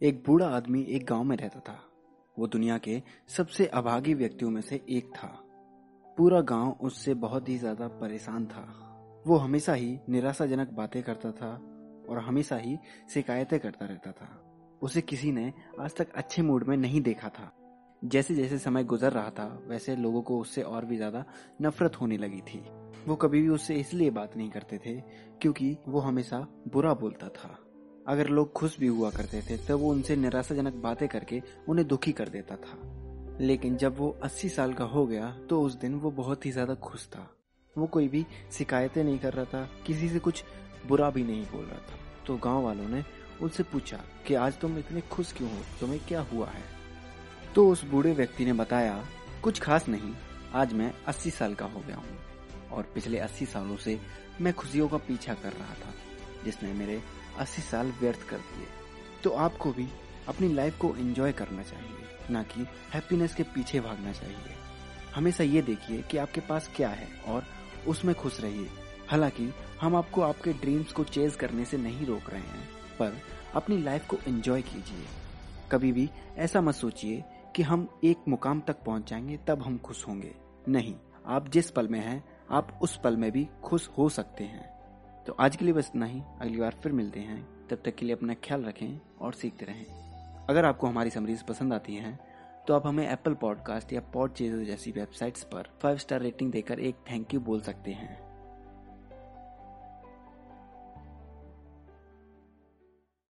एक बूढ़ा आदमी एक गाँव में रहता था। वो दुनिया के सबसे अभागी व्यक्तियों में से एक था। पूरा गाँव उससे बहुत ही ज़्यादा परेशान था। वो हमेशा ही निराशाजनक बातें करता था और हमेशा ही शिकायतें करता रहता था। उसे किसी ने आज तक अच्छे मूड में नहीं देखा था। जैसे जैसे समय गुजर रहा था, वैसे लोगों को उससे और भी ज़्यादा नफरत होने लगी थी। वो कभी भी उससे इसलिए बात नहीं करते थे क्योंकि वो हमेशा बुरा बोलता था। अगर लोग खुश भी हुआ करते थे तो वो उनसे निराशाजनक बातें करके उन्हें दुखी कर देता था। लेकिन जब वो 80 साल का हो गया तो उस दिन वो बहुत ही ज़्यादा खुश था। वो कोई भी शिकायतें नहीं कर रहा था, किसी से कुछ बुरा भी नहीं बोल रहा था। तो गाँव वालों ने उनसे पूछा कि, आज तुम इतने खुश क्यों हो? तुम्हें क्या हुआ है? तो उस बूढ़े व्यक्ति ने बताया, कुछ खास नहीं, आज मैं 80 साल का हो गया हूँ और पिछले 80 सालों से मैं खुशियों का पीछा कर रहा था, जिसने मेरे अस्सी साल व्यर्थ कर दिए। तो आपको भी अपनी लाइफ को एंजॉय करना चाहिए, ना कि हैप्पीनेस के पीछे भागना चाहिए। हमेशा ये देखिए कि आपके पास क्या है और उसमें खुश रहिए। हालाँकि, हम आपको आपके ड्रीम्स को चेज करने से नहीं रोक रहे हैं, पर अपनी लाइफ को एंजॉय कीजिए। कभी भी ऐसा मत सोचिए कि हम एक मुकाम तक पहुँच जाएँगे, तब हम खुश होंगे। नहीं, आप जिस पल में हैं, आप उस पल में भी खुश हो सकते हैं। तो आज के लिए बस इतना ही। अगली बार फिर मिलते हैं। तब तक के लिए अपना ख्याल रखें और सीखते रहें। अगर आपको हमारी समरीज पसंद आती हैं तो आप हमें एप्पल पॉडकास्ट या पॉड जैसी वेबसाइट्स पर फाइव स्टार रेटिंग देकर एक थैंक यू बोल सकते हैं।